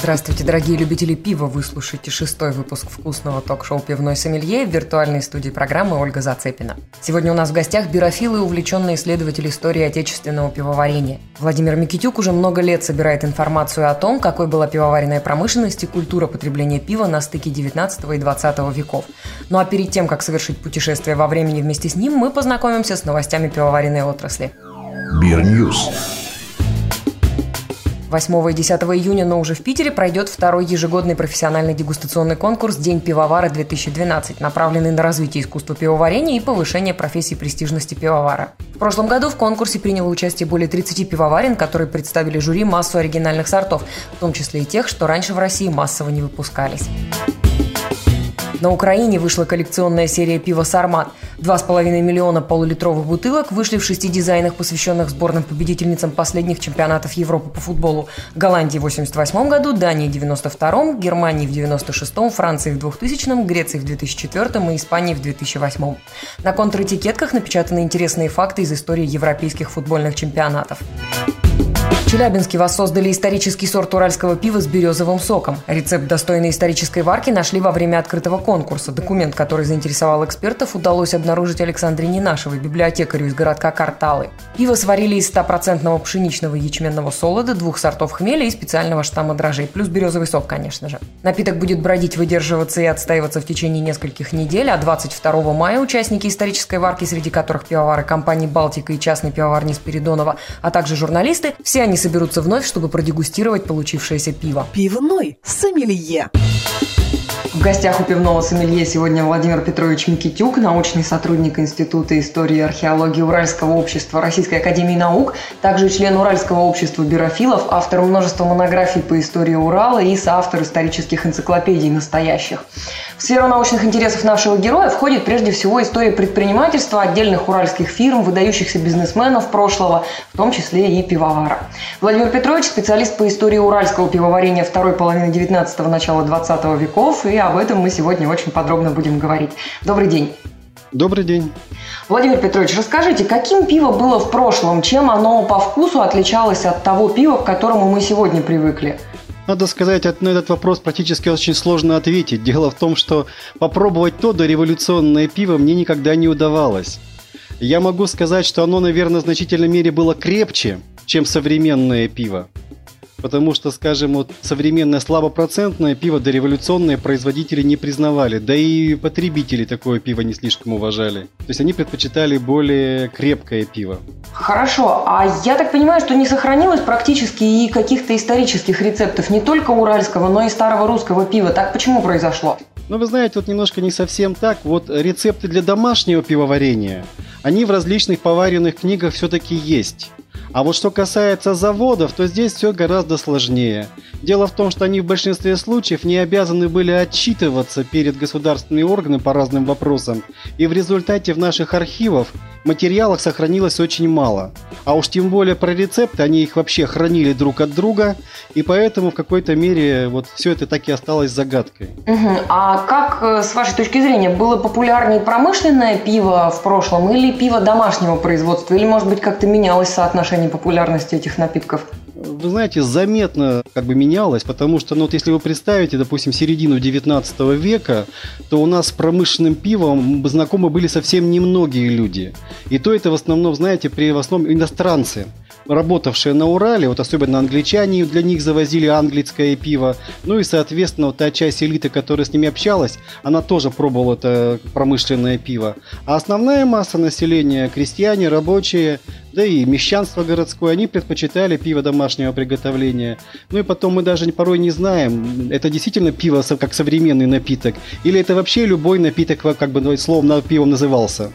Здравствуйте, дорогие любители пива! Вы слушаете шестой выпуск вкусного ток-шоу «Пивной сомелье» в виртуальной студии программы Ольга Зацепина. Сегодня у нас в гостях бирофилы и увлеченный исследователь истории отечественного пивоварения. Владимир Микитюк уже много лет собирает информацию о том, какой была пивоваренная промышленность и культура потребления пива на стыке 19 и 20 веков. Ну а перед тем, как совершить путешествие во времени вместе с ним, мы познакомимся с новостями пивоваренной отрасли. Бирньюз. 8 и 10 июня, но уже в Питере, пройдет второй ежегодный профессиональный дегустационный конкурс «День пивовара-2012», направленный на развитие искусства пивоварения и повышение профессии престижности пивовара. В прошлом году в конкурсе приняло участие более 30 пивоварен, которые представили жюри массу оригинальных сортов, в том числе и тех, что раньше в России массово не выпускались. На Украине вышла коллекционная серия пива «Сармат». Два с половиной миллиона полулитровых бутылок вышли в шести дизайнах, посвященных сборным победительницам последних чемпионатов Европы по футболу. Голландии в 88 году, Дании в 92 Германии в 96 Франции в 2000 Греции в 2004 и Испании в 2008 На контратикетках напечатаны интересные факты из истории европейских футбольных чемпионатов. Челябинске воссоздали исторический сорт уральского пива с березовым соком. Рецепт достойной исторической варки нашли во время открытого конкурса. Документ, который заинтересовал экспертов, удалось обнаружить Александре Ненашевой, библиотекарю из городка Карталы. Пиво сварили из стопроцентного пшеничного ячменного солода, двух сортов хмеля и специального штамма дрожжей, плюс березовый сок, конечно же. Напиток будет бродить, выдерживаться и отстаиваться в течение нескольких недель, а 22 мая участники исторической варки, среди которых пивовары компании «Балтика» и частной пивоварни Спиридонова, а также журналисты, все они соберутся вновь, чтобы продегустировать получившееся пиво. Пивной сомелье. В гостях у пивного сомелье сегодня Владимир Петрович Микитюк, научный сотрудник Института истории и археологии Уральского общества Российской академии наук, также член Уральского общества бирофилов, автор множества монографий по истории Урала и соавтор исторических энциклопедий настоящих. В сферу научных интересов нашего героя входит прежде всего история предпринимательства отдельных уральских фирм, выдающихся бизнесменов прошлого, в том числе и пивовара. Владимир Петрович – специалист по истории уральского пивоварения второй половины 19-го, начала 20 веков, и об этом мы сегодня очень подробно будем говорить. Добрый день. Добрый день. Владимир Петрович, расскажите, каким пиво было в прошлом, чем оно по вкусу отличалось от того пива, к которому мы сегодня привыкли? Надо сказать, на этот вопрос практически очень сложно ответить. Дело в том, что попробовать то дореволюционное пиво мне никогда не удавалось. Я могу сказать, что оно, наверное, в значительной мере было крепче, чем современное пиво. Потому что, скажем, вот современное слабопроцентное пиво дореволюционное производители не признавали, да и потребители такое пиво не слишком уважали. То есть они предпочитали более крепкое пиво. Хорошо, а я так понимаю, что не сохранилось практически и каких-то исторических рецептов не только уральского, но и старого русского пива. Так почему произошло? Ну, вы знаете, вот немножко не совсем так. Вот рецепты для домашнего пивоварения, они в различных поваренных книгах все-таки есть. А вот что касается заводов, то здесь все гораздо сложнее. Дело в том, что они в большинстве случаев не обязаны были отчитываться перед государственными органами по разным вопросам, и в результате в наших архивах материалах сохранилось очень мало. А уж тем более про рецепты, они их вообще хранили друг от друга, и поэтому в какой-то мере вот все это так и осталось загадкой. Угу. А как, э, с вашей точки зрения, было популярнее промышленное пиво в прошлом или пиво домашнего производства? Или, может быть, как-то менялось соотношение популярности этих напитков? Вы знаете, заметно как бы менялось, потому что, ну вот если вы представите, допустим, середину 19 века, то у нас с промышленным пивом знакомы были совсем немногие люди. И то это в основном, знаете, при в основном иностранцы работавшие на Урале, вот особенно англичане для них завозили английское пиво. Ну и, соответственно, вот та часть элиты, которая с ними общалась, она тоже пробовала это промышленное пиво. А основная масса населения, крестьяне, рабочие, да и мещанство городское, они предпочитали пиво домашнего приготовления. Ну и потом мы даже порой не знаем, это действительно пиво как современный напиток, или это вообще любой напиток, как бы словом пивом назывался.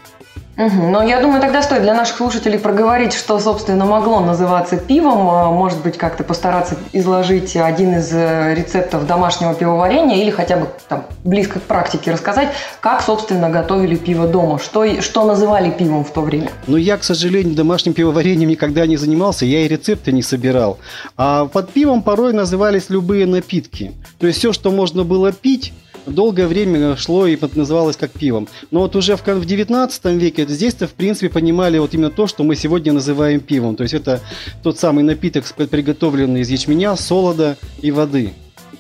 Угу. Но я думаю, тогда стоит для наших слушателей проговорить, что, собственно, могло называться пивом. А, может быть, как-то постараться изложить один из э, рецептов домашнего пивоварения или хотя бы там, близко к практике рассказать, как, собственно, готовили пиво дома, что, что называли пивом в то время. Ну, я, к сожалению, домашним пивоварением никогда не занимался, я и рецепты не собирал. А под пивом порой назывались любые напитки. То есть все, что можно было пить, долгое время шло и называлось как пивом. Но вот уже в, в 19 веке здесь-то в принципе понимали вот именно то, что мы сегодня называем пивом. То есть это тот самый напиток, приготовленный из ячменя, солода и воды.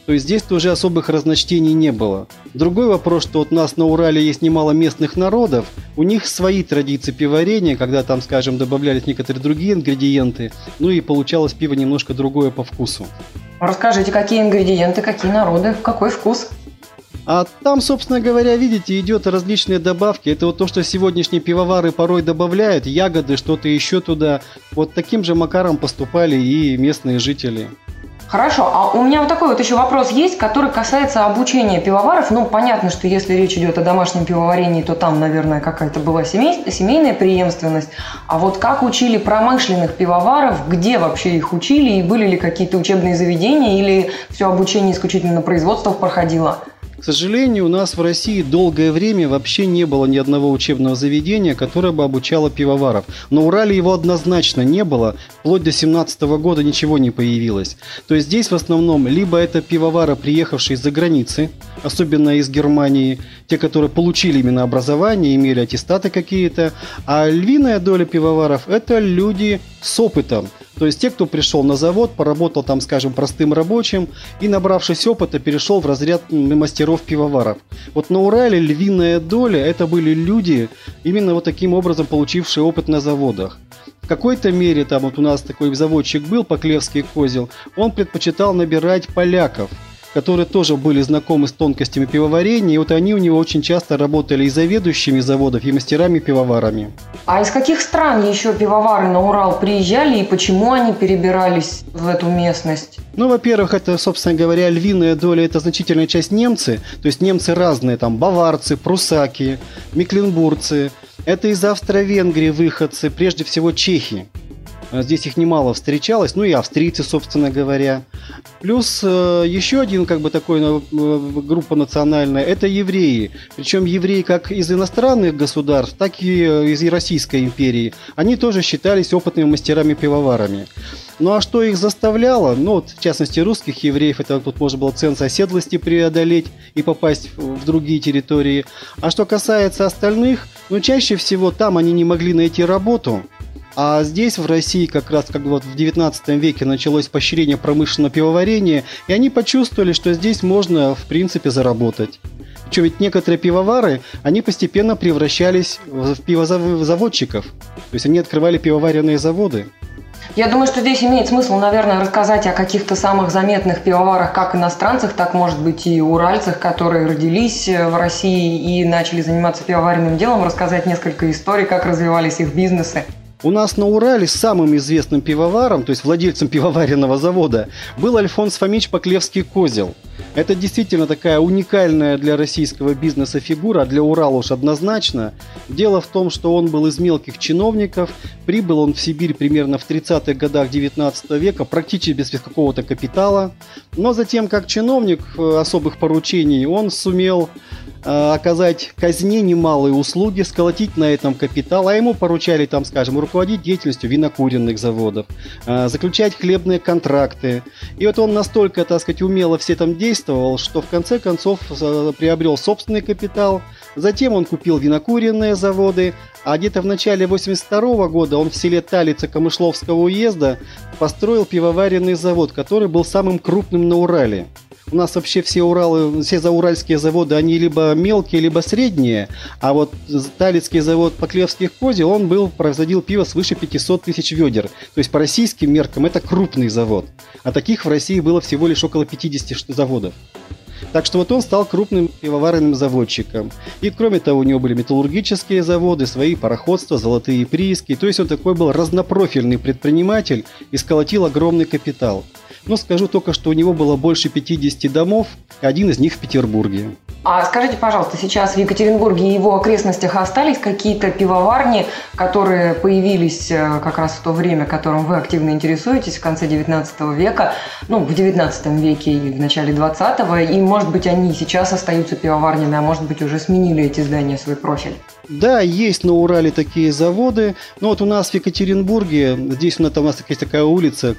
То есть здесь уже особых разночтений не было. Другой вопрос, что вот у нас на Урале есть немало местных народов, у них свои традиции пивоварения, когда там, скажем, добавлялись некоторые другие ингредиенты, ну и получалось пиво немножко другое по вкусу. Расскажите, какие ингредиенты, какие народы, какой вкус? А там, собственно говоря, видите, идет различные добавки. Это вот то, что сегодняшние пивовары порой добавляют, ягоды, что-то еще туда. Вот таким же макаром поступали и местные жители. Хорошо, а у меня вот такой вот еще вопрос есть, который касается обучения пивоваров. Ну, понятно, что если речь идет о домашнем пивоварении, то там, наверное, какая-то была семей, семейная преемственность. А вот как учили промышленных пивоваров, где вообще их учили, и были ли какие-то учебные заведения, или все обучение исключительно на производствах проходило? К сожалению, у нас в России долгое время вообще не было ни одного учебного заведения, которое бы обучало пивоваров. На Урале его однозначно не было, вплоть до 17 года ничего не появилось. То есть здесь в основном либо это пивовары, приехавшие из-за границы, особенно из Германии, те, которые получили именно образование, имели аттестаты какие-то, а львиная доля пивоваров – это люди с опытом, то есть те, кто пришел на завод, поработал там, скажем, простым рабочим и, набравшись опыта, перешел в разряд мастеров-пивоваров. Вот на Урале львиная доля – это были люди, именно вот таким образом получившие опыт на заводах. В какой-то мере, там вот у нас такой заводчик был, Поклевский козел, он предпочитал набирать поляков – которые тоже были знакомы с тонкостями пивоварения, и вот они у него очень часто работали и заведующими заводов, и мастерами-пивоварами. А из каких стран еще пивовары на Урал приезжали и почему они перебирались в эту местность? Ну, во-первых, это, собственно говоря, львиная доля, это значительная часть немцы, то есть немцы разные, там, баварцы, прусаки, мекленбургцы, это из Австро-Венгрии выходцы, прежде всего чехи. А здесь их немало встречалось, ну и австрийцы, собственно говоря. Плюс э, еще один, как бы такой э, группа национальная, это евреи. Причем евреи как из иностранных государств, так и э, из Российской империи. Они тоже считались опытными мастерами-пивоварами. Ну а что их заставляло? Ну вот, в частности, русских евреев, это тут можно было цен соседлости преодолеть и попасть в другие территории. А что касается остальных, ну чаще всего там они не могли найти работу, а здесь, в России, как раз как вот в 19 веке началось поощрение промышленного пивоварения, и они почувствовали, что здесь можно, в принципе, заработать. Что ведь некоторые пивовары, они постепенно превращались в пивозаводчиков. То есть они открывали пивоваренные заводы. Я думаю, что здесь имеет смысл, наверное, рассказать о каких-то самых заметных пивоварах, как иностранцах, так, может быть, и уральцах, которые родились в России и начали заниматься пивоваренным делом, рассказать несколько историй, как развивались их бизнесы. У нас на Урале самым известным пивоваром, то есть владельцем пивоваренного завода, был Альфонс Фомич Поклевский Козел. Это действительно такая уникальная для российского бизнеса фигура, а для Урала уж однозначно. Дело в том, что он был из мелких чиновников, прибыл он в Сибирь примерно в 30-х годах 19 века, практически без какого-то капитала. Но затем, как чиновник э, особых поручений, он сумел оказать казне немалые услуги, сколотить на этом капитал, а ему поручали там, скажем, руководить деятельностью винокуренных заводов, э, заключать хлебные контракты. И вот он настолько, так сказать, умело все там действовал, что в конце концов э, приобрел собственный капитал, затем он купил винокуренные заводы, а где-то в начале 82 года он в селе Талица Камышловского уезда построил пивоваренный завод, который был самым крупным на Урале. У нас вообще все Уралы, все зауральские заводы, они либо мелкие, либо средние. А вот Талицкий завод Поклевских козел, он был, производил пиво свыше 500 тысяч ведер. То есть по российским меркам это крупный завод. А таких в России было всего лишь около 50 заводов. Так что вот он стал крупным пивоваренным заводчиком. И кроме того, у него были металлургические заводы, свои пароходства, золотые прииски. То есть он такой был разнопрофильный предприниматель и сколотил огромный капитал. Но скажу только, что у него было больше 50 домов, один из них в Петербурге. А скажите, пожалуйста, сейчас в Екатеринбурге и его окрестностях остались какие-то пивоварни, которые появились э, как раз в то время, которым вы активно интересуетесь, в конце 19 века, ну, в 19 веке и в начале 20-го, и, может быть, они сейчас остаются пивоварнями, а может быть, уже сменили эти здания свой профиль? Да, есть на Урале такие заводы. Но вот у нас в Екатеринбурге, здесь у нас, у нас есть такая улица,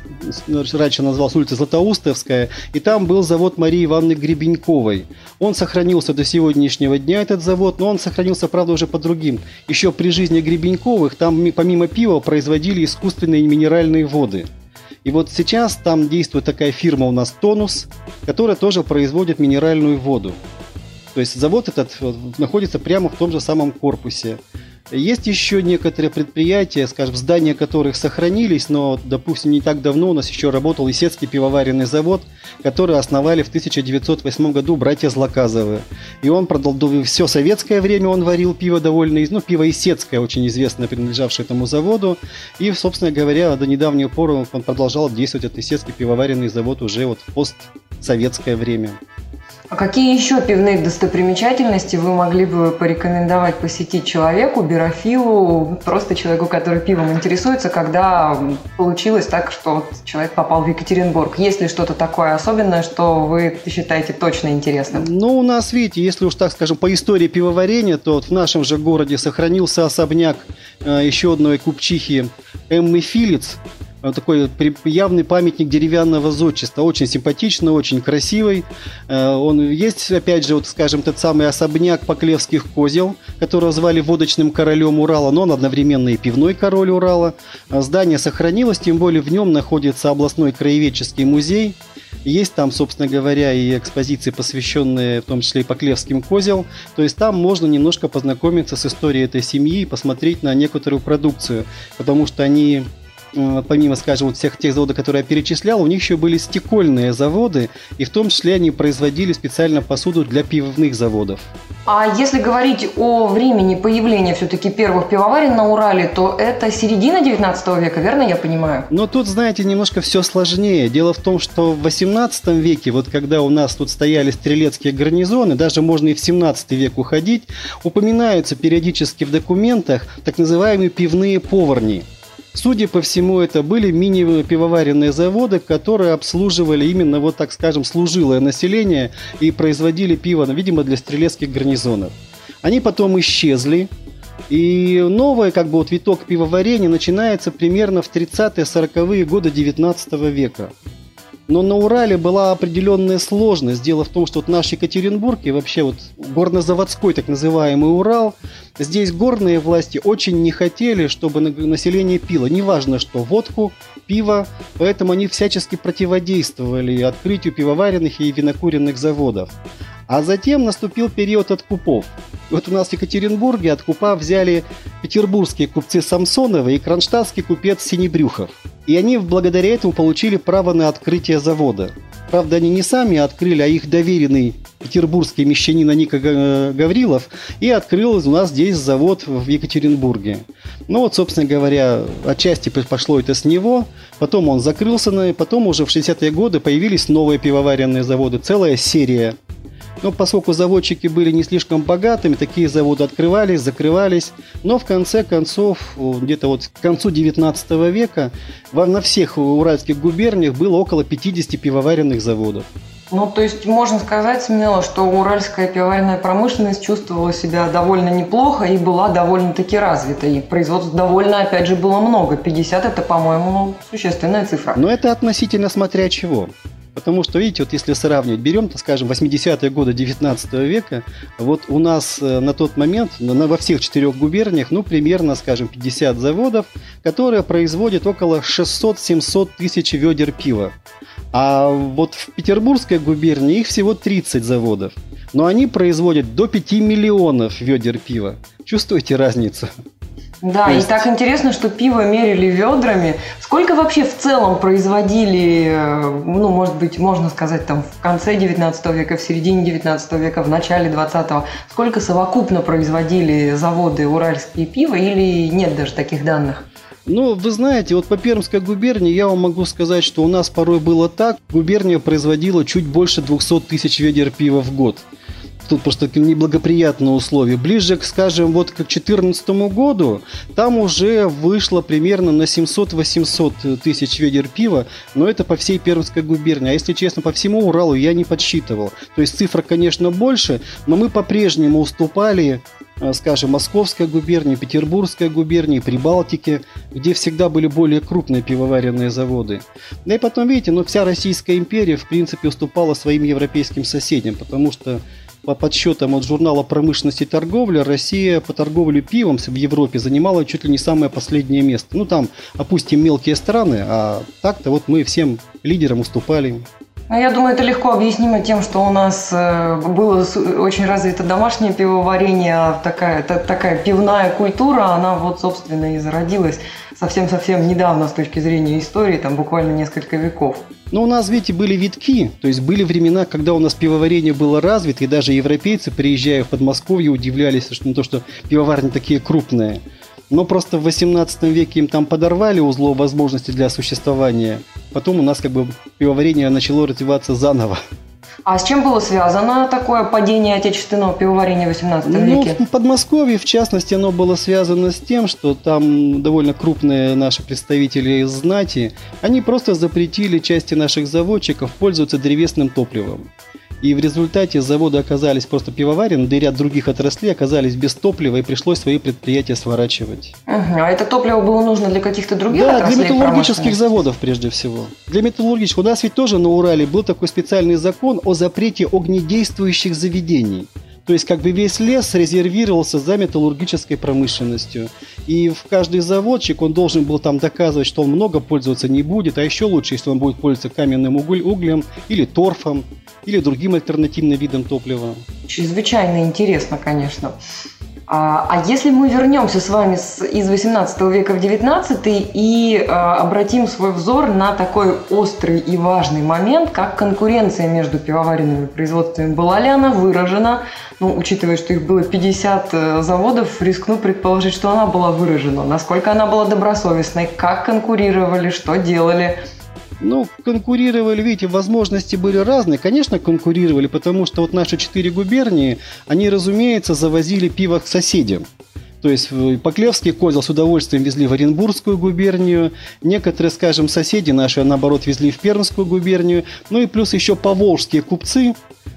раньше называлась улица Златоустовская, и там был завод Марии Ивановны Гребеньковой. Он сохранился до сегодняшнего дня, этот завод, но он сохранился, правда, уже по другим. Еще при жизни Гребеньковых там помимо пива производили искусственные минеральные воды. И вот сейчас там действует такая фирма у нас «Тонус», которая тоже производит минеральную воду. То есть завод этот находится прямо в том же самом корпусе. Есть еще некоторые предприятия, скажем, здания которых сохранились, но, допустим, не так давно у нас еще работал Исетский пивоваренный завод, который основали в 1908 году братья Злоказовы. И он продолжил все советское время он варил пиво довольно, ну, пиво Исетское, очень известное, принадлежавшее этому заводу. И, собственно говоря, до недавнего поры он продолжал действовать, этот Исетский пивоваренный завод уже вот в постсоветское время. А какие еще пивные достопримечательности вы могли бы порекомендовать посетить человеку, бирофилу, просто человеку, который пивом интересуется, когда получилось так, что человек попал в Екатеринбург? Есть ли что-то такое особенное, что вы считаете точно интересным? Ну, у нас, видите, если уж так скажем, по истории пивоварения, то вот в нашем же городе сохранился особняк э, еще одной купчихи Эммы Филиц, такой явный памятник деревянного зодчества. Очень симпатичный, очень красивый. Э, он есть, опять же, вот, скажем, тот самый особняк Поклевских козел, которого звали водочным королем Урала, но он одновременно и пивной король Урала. Э, здание сохранилось, тем более в нем находится областной краеведческий музей. Есть там, собственно говоря, и экспозиции, посвященные в том числе и Поклевским козел. То есть там можно немножко познакомиться с историей этой семьи и посмотреть на некоторую продукцию, потому что они Э, помимо, скажем, вот всех тех заводов, которые я перечислял, у них еще были стекольные заводы, и в том числе они производили специально посуду для пивных заводов. А если говорить о времени появления все-таки первых пивоварен на Урале, то это середина 19 века, верно я понимаю? Но тут, знаете, немножко все сложнее. Дело в том, что в 18 веке, вот когда у нас тут стояли стрелецкие гарнизоны, даже можно и в 17 век уходить, упоминаются периодически в документах так называемые пивные поварни – Судя по всему, это были мини-пивоваренные заводы, которые обслуживали именно, вот так скажем, служилое население и производили пиво, видимо, для стрелецких гарнизонов. Они потом исчезли, и новый как бы вот виток пивоварения начинается примерно в 30-40-е годы 19 века. Но на Урале была определенная сложность. Дело в том, что вот наш Екатеринбург и вообще вот горнозаводской так называемый Урал, здесь горные власти очень не хотели, чтобы население пило. Неважно, что водку, пиво, поэтому они всячески противодействовали открытию пивоваренных и винокуренных заводов. А затем наступил период откупов. Вот у нас в Екатеринбурге откупа взяли петербургские купцы Самсоновы и кронштадтский купец Синебрюхов. И они благодаря этому получили право на открытие завода. Правда, они не сами открыли, а их доверенный петербургский мещанин Ника Гаврилов и открыл у нас здесь завод в Екатеринбурге. Ну вот, собственно говоря, отчасти пошло это с него, потом он закрылся, потом уже в 60-е годы появились новые пивоваренные заводы, целая серия но поскольку заводчики были не слишком богатыми, такие заводы открывались, закрывались. Но в конце концов, где-то вот к концу 19 века на всех уральских губерниях было около 50 пивоваренных заводов. Ну, то есть можно сказать смело, что уральская пивоваренная промышленность чувствовала себя довольно неплохо и была довольно-таки развита. И производств довольно, опять же, было много. 50 – это, по-моему, существенная цифра. Но это относительно смотря чего. Потому что, видите, вот если сравнивать, берем, так скажем, 80-е годы 19 века, вот у нас э, на тот момент на, во всех четырех губерниях, ну, примерно, скажем, 50 заводов, которые производят около 600-700 тысяч ведер пива. А вот в Петербургской губернии их всего 30 заводов. Но они производят до 5 миллионов ведер пива. Чувствуете разницу? Да, есть... и так интересно, что пиво мерили ведрами. Сколько вообще в целом производили, э, ну, может быть, можно сказать, там в конце 19 века, в середине 19 века, в начале 20-го, сколько совокупно производили заводы уральские пиво или нет даже таких данных? Ну, вы знаете, вот по Пермской губернии я вам могу сказать, что у нас порой было так. Губерния производила чуть больше 200 тысяч ведер пива в год. тут просто неблагоприятные условия. Ближе, скажем, вот к 2014 году, там уже вышло примерно на 700-800 тысяч ведер пива, но это по всей Пермской губернии. А если честно, по всему Уралу я не подсчитывал. То есть цифра, конечно, больше, но мы по-прежнему уступали скажем, Московская губерния, Петербургская губерния, Прибалтики, где всегда были более крупные пивоваренные заводы. Да и потом, видите, ну, вся Российская империя, в принципе, уступала своим европейским соседям, потому что по подсчетам от журнала промышленности и торговли, Россия по торговле пивом в Европе занимала чуть ли не самое последнее место. Ну, там, опустим мелкие страны, а так-то вот мы всем лидерам уступали. Ну, я думаю, это легко объяснимо тем, что у нас э, было очень развито домашнее пивоварение, а такая, такая пивная культура, она вот, собственно, и зародилась совсем-совсем недавно с точки зрения истории, там буквально несколько веков. Но у нас, видите, были витки, то есть были времена, когда у нас пивоварение было развито, и даже европейцы, приезжая в Подмосковье, удивлялись, что, ну, то, что пивоварни такие крупные. Но просто в 18 веке им там подорвали узло возможности для существования. Потом у нас как бы пивоварение начало развиваться заново. А с чем было связано такое падение отечественного пивоварения в 18 ну, веке? Ну, в Подмосковье, в частности, оно было связано с тем, что там довольно крупные наши представители из знати, они просто запретили части наших заводчиков пользоваться древесным топливом. И в результате заводы оказались просто пивоварен, да и ряд других отраслей оказались без топлива, и пришлось свои предприятия сворачивать. Угу. А это топливо было нужно для каких-то других да, отраслей? Да, для металлургических заводов прежде всего. Для металлургических. У нас ведь тоже на Урале был такой специальный закон о запрете огнедействующих заведений. То есть как бы весь лес резервировался за металлургической промышленностью. И в каждый заводчик он должен был там доказывать, что он много пользоваться не будет, а еще лучше, если он будет пользоваться каменным уголь, углем или торфом или другим альтернативным видом топлива. Чрезвычайно интересно, конечно. А, а если мы вернемся с вами из 18 века в 19 и а, обратим свой взор на такой острый и важный момент, как конкуренция между пивоваренными производствами, была ли она выражена, ну, учитывая, что их было 50 э, заводов, рискну предположить, что она была выражена, насколько она была добросовестной, как конкурировали, что делали – ну, конкурировали, видите, возможности были разные. Конечно, конкурировали, потому что вот наши четыре губернии, они, разумеется, завозили пиво к соседям. То есть Поклевский козел с удовольствием везли в Оренбургскую губернию, некоторые, скажем, соседи наши, наоборот, везли в Пермскую губернию, ну и плюс еще поволжские купцы,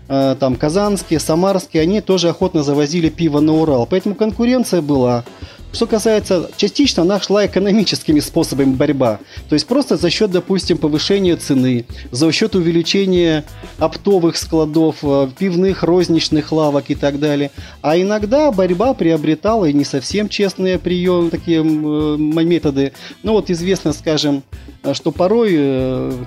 э, там казанские, самарские, они тоже охотно завозили пиво на Урал. Поэтому конкуренция была. Что касается, частично она шла экономическими способами борьба. То есть просто за счет, допустим, повышения цены, за счет увеличения оптовых складов, э, пивных, розничных лавок и так далее. А иногда борьба приобретала и не совсем честные приемы, такие э, методы. Ну вот известно, скажем, э, что порой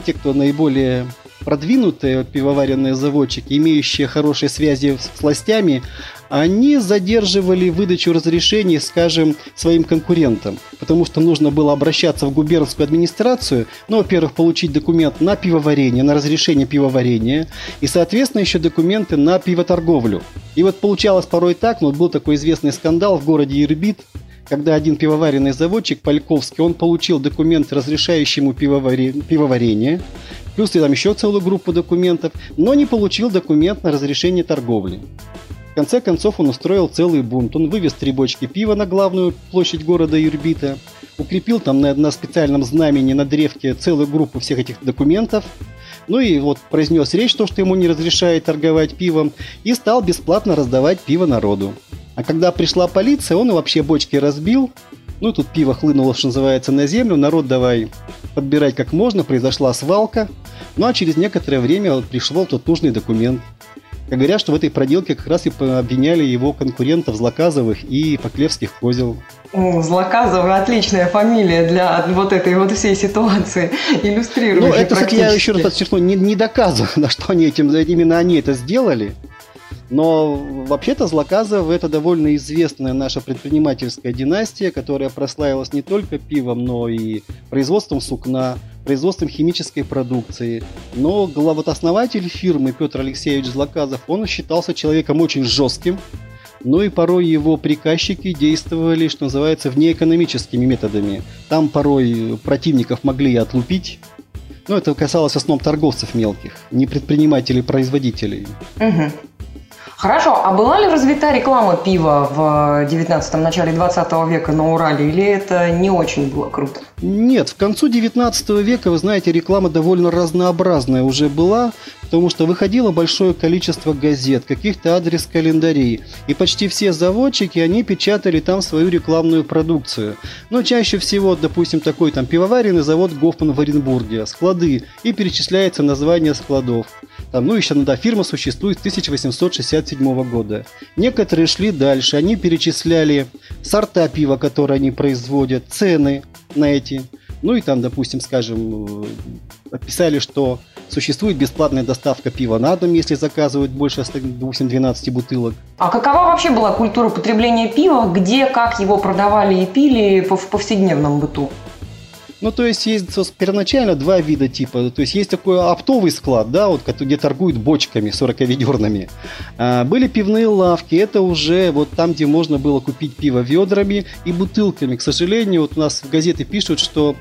те, кто наиболее продвинутые пивоваренные заводчики, имеющие хорошие связи с властями, они задерживали выдачу разрешений, скажем, своим конкурентам, потому что нужно было обращаться в губернскую администрацию, ну, во-первых, получить документ на пивоварение, на разрешение пивоварения, и, соответственно, еще документы на пивоторговлю. И вот получалось порой так, ну, вот был такой известный скандал в городе Ирбит, когда один пивоваренный заводчик, Польковский, он получил документ, разрешающий ему пивоварение, плюс там еще целую группу документов, но не получил документ на разрешение торговли. В конце концов он устроил целый бунт. Он вывез три бочки пива на главную площадь города Юрбита, укрепил там на, на специальном знамени на древке целую группу всех этих документов, ну и вот произнес речь, то, что ему не разрешает торговать пивом, и стал бесплатно раздавать пиво народу. А когда пришла полиция, он вообще бочки разбил, ну тут пиво хлынуло, что называется, на землю, народ давай подбирать как можно, произошла свалка, ну а через некоторое время пришел тот нужный документ – Говорят, что в этой проделке как раз и обвиняли его конкурентов Злоказовых и Поклевских козел. Злоказовы отличная фамилия для вот этой вот всей ситуации, иллюстрирующей Ну, это, кстати, я еще раз подчеркну, не, не доказано, что они этим, именно они это сделали. Но вообще-то Злоказов это довольно известная наша предпринимательская династия, которая прославилась не только пивом, но и производством сукна, производством химической продукции. Но вот основатель фирмы Петр Алексеевич Злоказов, он считался человеком очень жестким, но и порой его приказчики действовали, что называется, внеэкономическими методами. Там порой противников могли отлупить, но это касалось в основном торговцев мелких, не предпринимателей-производителей. Угу. Хорошо, а была ли развита реклама пива в 19-м, начале 20 века на Урале, или это не очень было круто? Нет, в концу 19 века, вы знаете, реклама довольно разнообразная уже была, потому что выходило большое количество газет, каких-то адрес-календарей, и почти все заводчики, они печатали там свою рекламную продукцию. Но чаще всего, допустим, такой там пивоваренный завод Гофман в Оренбурге, склады, и перечисляется название складов. Там, ну, еще да, фирма существует с 1867 года. Некоторые шли дальше, они перечисляли сорта пива, которые они производят, цены на эти. Ну и там, допустим, скажем, описали, что существует бесплатная доставка пива на дом, если заказывают больше, допустим, 12 бутылок. А какова вообще была культура потребления пива? Где, как его продавали и пили в повседневном быту? Ну, то есть есть первоначально два вида типа. То есть есть такой оптовый склад, да, вот где торгуют бочками 40-ведерными. А, были пивные лавки, это уже вот там, где можно было купить пиво ведрами и бутылками. К сожалению, вот у нас в газеты пишут, что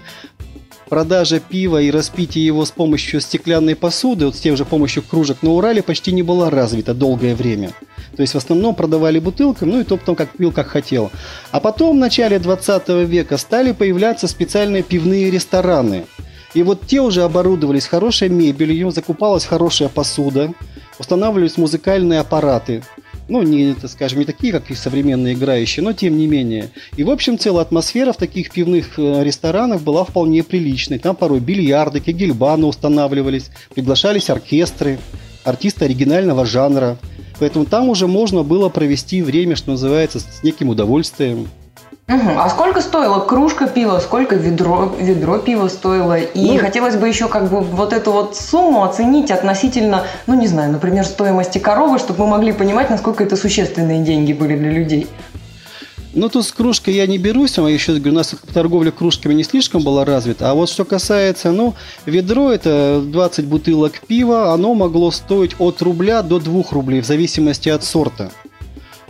продажа пива и распитие его с помощью стеклянной посуды, вот с тем же помощью кружек на Урале почти не была развита долгое время. То есть в основном продавали бутылками, ну и то потом как пил, как хотел. А потом в начале 20 века стали появляться специальные пивные рестораны. И вот те уже оборудовались хорошей мебелью, закупалась хорошая посуда, устанавливались музыкальные аппараты. Ну, не, так скажем, не такие, как и современные играющие, но тем не менее. И, в общем, целая атмосфера в таких пивных э, ресторанах была вполне приличной. Там порой бильярды, кегельбаны устанавливались, приглашались оркестры, артисты оригинального жанра. Поэтому там уже можно было провести время, что называется, с неким удовольствием. Угу. А сколько стоила кружка пива, сколько ведро, ведро пива стоило? И ну, хотелось бы еще как бы вот эту вот сумму оценить относительно, ну не знаю, например, стоимости коровы, чтобы мы могли понимать, насколько это существенные деньги были для людей. Ну, тут с кружкой я не берусь, а еще говорю, у нас торговля кружками не слишком была развита. А вот что касается, ну, ведро это 20 бутылок пива, оно могло стоить от рубля до 2 рублей, в зависимости от сорта.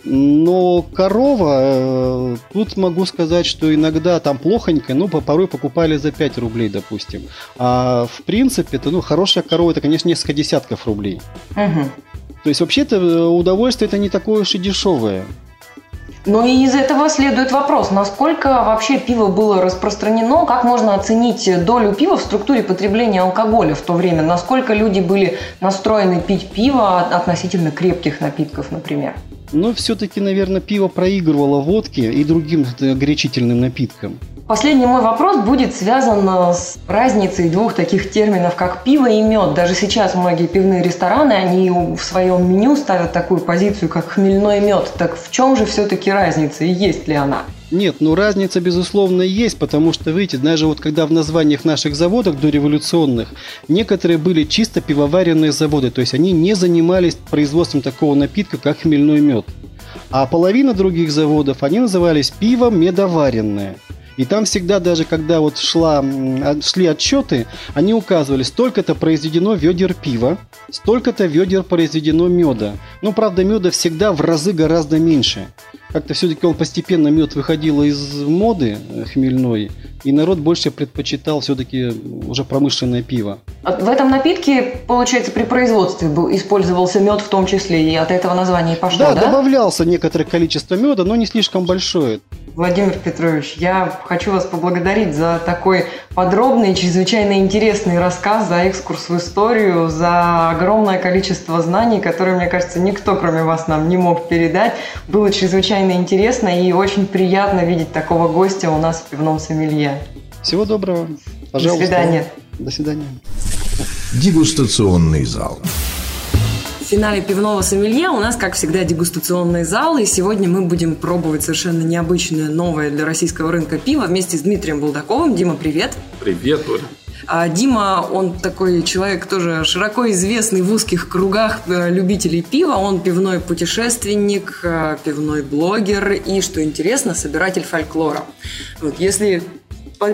Но корова, э, тут могу сказать, что иногда там плохонько, ну, порой покупали за 5 рублей, допустим. А в принципе, это, ну, хорошая корова, это, конечно, несколько десятков рублей. Угу. То есть, вообще-то, э, удовольствие это не такое уж и дешевое. Ну и из этого следует вопрос, насколько вообще пиво было распространено, как можно оценить долю пива в структуре потребления алкоголя в то время, насколько люди были настроены пить пиво относительно крепких напитков, например? Но все-таки, наверное, пиво проигрывало водке и другим э, горячительным напиткам. Последний мой вопрос будет связан э, с разницей двух таких терминов, как пиво и мед. Даже сейчас многие пивные рестораны, они в своем меню ставят такую позицию, как хмельной мед. Так в чем же все-таки разница и есть ли она? Нет, ну разница безусловно есть, потому что, видите, даже вот когда в названиях наших заводов дореволюционных, некоторые были чисто пивоваренные заводы, то есть они не занимались производством такого напитка, как хмельной мед. А половина других заводов, они назывались пивом медоваренное. И там всегда, даже когда вот шла, шли отчеты, они указывали, столько-то произведено ведер пива, столько-то ведер произведено меда. Но, правда, меда всегда в разы гораздо меньше. Как-то все-таки он постепенно мед выходил из моды э, хмельной, и народ больше предпочитал все-таки уже промышленное пиво. В этом напитке, получается, при производстве был, использовался мед в том числе, и от этого названия и пошло, да? Да, добавлялся некоторое количество меда, но не слишком большое. Владимир Петрович, я хочу вас поблагодарить за такой подробный, чрезвычайно интересный рассказ, за экскурс в историю, за огромное количество знаний, которые, мне кажется, никто, кроме вас, нам не мог передать. Было чрезвычайно интересно и очень приятно видеть такого гостя у нас в пивном сомелье. Всего доброго. Пожалуйста. До свидания. До свидания. Дегустационный зал финале пивного сомелье у нас, как всегда, дегустационный зал, и сегодня мы будем пробовать совершенно необычное, новое для российского рынка пиво вместе с Дмитрием Булдаковым. Дима, привет! Привет, Оля! А Дима, он такой человек тоже широко известный в узких кругах э, любителей пива. Он пивной путешественник, э, пивной блогер и, что интересно, собиратель фольклора. Вот если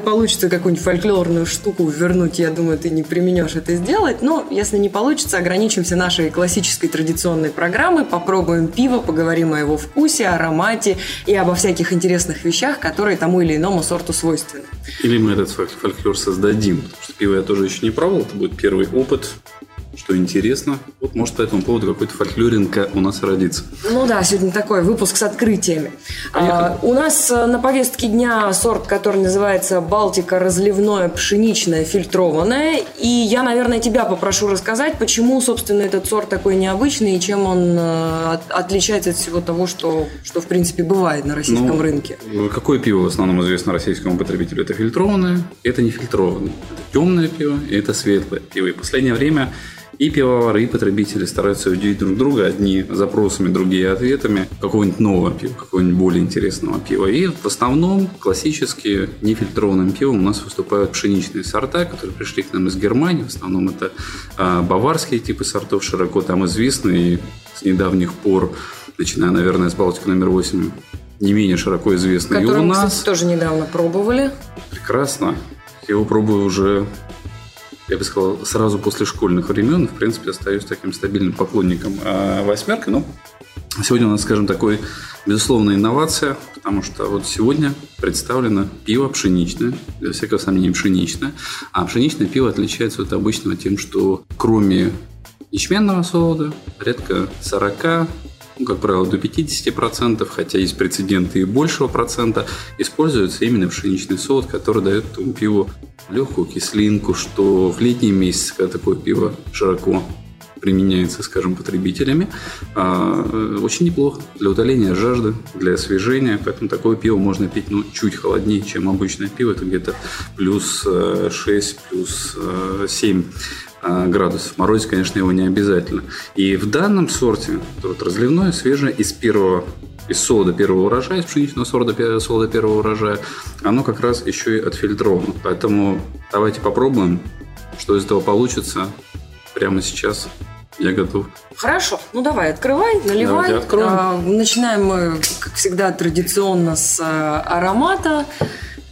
получится какую-нибудь фольклорную штуку вернуть, я думаю, ты не применешь это сделать. Но если не получится, ограничимся нашей классической традиционной программой, попробуем пиво, поговорим о его вкусе, аромате и обо всяких интересных вещах, которые тому или иному сорту свойственны. Или мы этот фольклор создадим, потому что пиво я тоже еще не пробовал, это будет первый опыт. Что интересно. Вот может по этому поводу какой-то фольклоринг у нас родится. Ну да, сегодня такой выпуск с открытиями. А, у нас э, на повестке дня сорт, который называется Балтика разливное пшеничное фильтрованное. И я, наверное, тебя попрошу рассказать, почему, собственно, этот сорт такой необычный и чем он э, отличается от всего того, что, что в принципе бывает на российском ну, рынке. Какое пиво в основном известно российскому потребителю? Это фильтрованное, это не фильтрованное. Это темное пиво, и это светлое пиво. И в последнее время и пивовары, и потребители стараются удивить друг друга, одни запросами, другие ответами, какого-нибудь нового пива, какого-нибудь более интересного пива. И в основном классические нефильтрованным пивом у нас выступают пшеничные сорта, которые пришли к нам из Германии. В основном это а, баварские типы сортов, широко там известны и с недавних пор, начиная, наверное, с Балтики номер 8, не менее широко известны Который и у нас. Кстати, тоже недавно пробовали. Прекрасно. Я его пробую уже я бы сказал, сразу после школьных времен, в принципе, остаюсь таким стабильным поклонником а восьмерки. Но сегодня у нас, скажем, такой безусловная инновация, потому что вот сегодня представлено пиво пшеничное, для всякого сомнения пшеничное. А пшеничное пиво отличается от обычного тем, что кроме ячменного солода, порядка 40 ну, как правило, до 50%, хотя есть прецеденты и большего процента, используется именно пшеничный солод, который дает этому пиву легкую кислинку, что в летние месяцы, когда такое пиво широко применяется, скажем, потребителями, а, очень неплохо для утоления жажды, для освежения. Поэтому такое пиво можно пить ну, чуть холоднее, чем обычное пиво. Это где-то плюс 6, плюс 7 а, градусов. Морозить, конечно, его не обязательно. И в данном сорте, вот разливное, свежее, из первого из солода первого урожая, из пшеничного солода, солода первого урожая, оно как раз еще и отфильтровано. Поэтому давайте попробуем, что из этого получится прямо сейчас. Я готов. Хорошо, ну давай, открывай, наливай. А, начинаем мы, как всегда, традиционно с а, аромата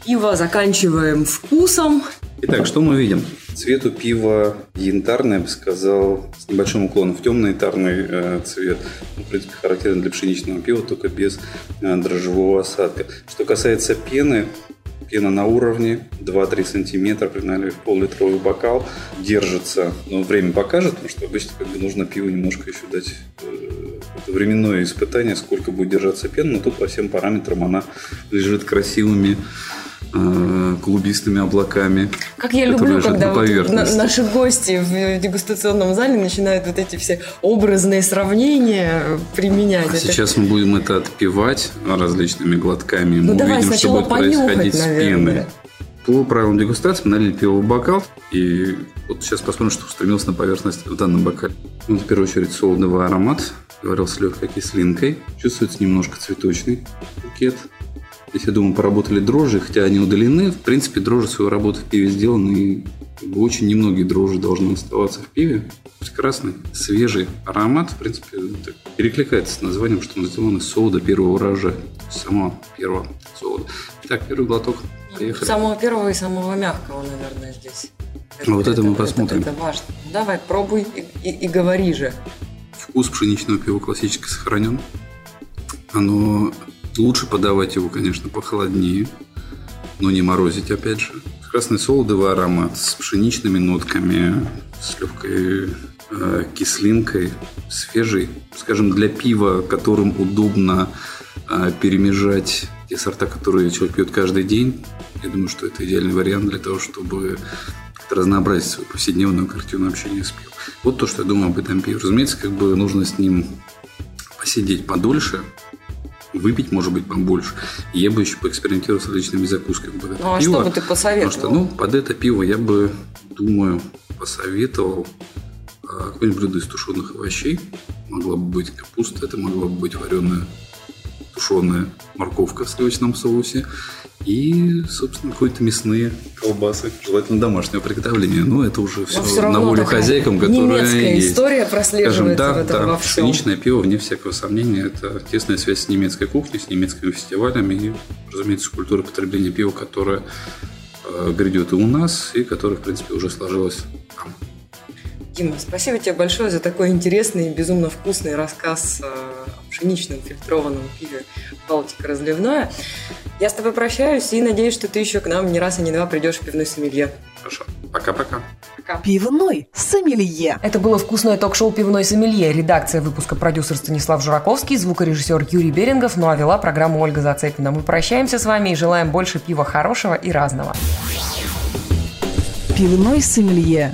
пива, заканчиваем вкусом. Итак, что мы видим? Цвет у пива янтарный, я бы сказал, с небольшим уклоном в темный янтарный э, цвет. Ну, в принципе, характерен для пшеничного пива, только без э, дрожжевого осадка. Что касается пены, пена на уровне 2-3 сантиметра, пригнали в пол-литровый бокал, держится, но время покажет, потому что обычно как бы нужно пиву немножко еще дать э, временное испытание, сколько будет держаться пена, но тут по всем параметрам она лежит красивыми клубистыми облаками. Как я люблю, когда вот наши гости в дегустационном зале начинают вот эти все образные сравнения применять. А это... Сейчас мы будем это отпивать различными глотками. Ну, мы давай увидим, что будет происходить наверное. с пеной. По правилам дегустации мы налили пиво в бокал, и вот сейчас посмотрим, что устремился на поверхность в данном бокале. Ну, в первую очередь солодовый аромат, говорил с легкой кислинкой. Чувствуется немножко цветочный букет. Здесь, я думаю, поработали дрожжи, хотя они удалены. В принципе, дрожжи свою работу в пиве сделаны, и очень немногие дрожжи должны оставаться в пиве. Прекрасный, свежий аромат, в принципе, перекликается с названием, что он сделан из солода первого урожая. Самого первого солода. Итак, первый глоток. Поехали. Самого первого и самого мягкого, наверное, здесь. Это, вот это, это мы посмотрим. Это, это важно. Давай, пробуй и, и, и говори же. Вкус пшеничного пива классически сохранен. Оно Лучше подавать его, конечно, похолоднее, но не морозить, опять же. Красный солодовый аромат с пшеничными нотками, с легкой э, кислинкой, свежий. Скажем, для пива, которым удобно э, перемежать те сорта, которые человек пьет каждый день. Я думаю, что это идеальный вариант для того, чтобы разнообразить свою повседневную картину общения с пивом. Вот то, что я думаю об этом пиве. Разумеется, как бы нужно с ним посидеть подольше, выпить, может быть, побольше. И я бы еще поэкспериментировал с различными закусками под это ну, а пиво. что бы ты посоветовал? Потому что, ну, под это пиво я бы, думаю, посоветовал а, какое-нибудь блюдо из тушеных овощей. Могла бы быть капуста, это могла бы быть вареная тушеная морковка в сливочном соусе и, собственно, какие-то мясные колбасы, желательно домашнего приготовления. Но это уже все, все на волю хозяйкам, которые немецкая есть. история прослеживается Скажем, да, в этом да, во всем. пшеничное пиво, вне всякого сомнения, это тесная связь с немецкой кухней, с немецкими фестивалями и, разумеется, культура потребления пива, которая э, грядет и у нас, и которая, в принципе, уже сложилась там. Дима, спасибо тебе большое за такой интересный и безумно вкусный рассказ э, о пшеничном фильтрованном пиве «Балтика разливное». Я с тобой прощаюсь и надеюсь, что ты еще к нам не раз и не два придешь в пивной сомелье. Хорошо. Пока-пока. Улитка. Пивной сомелье. Это было вкусное ток-шоу «Пивной сомелье». Редакция выпуска продюсер Станислав Жураковский, звукорежиссер Юрий Берингов, ну а вела программу Ольга Зацепина. Мы прощаемся с вами и желаем больше пива хорошего и разного. Пивной сомелье.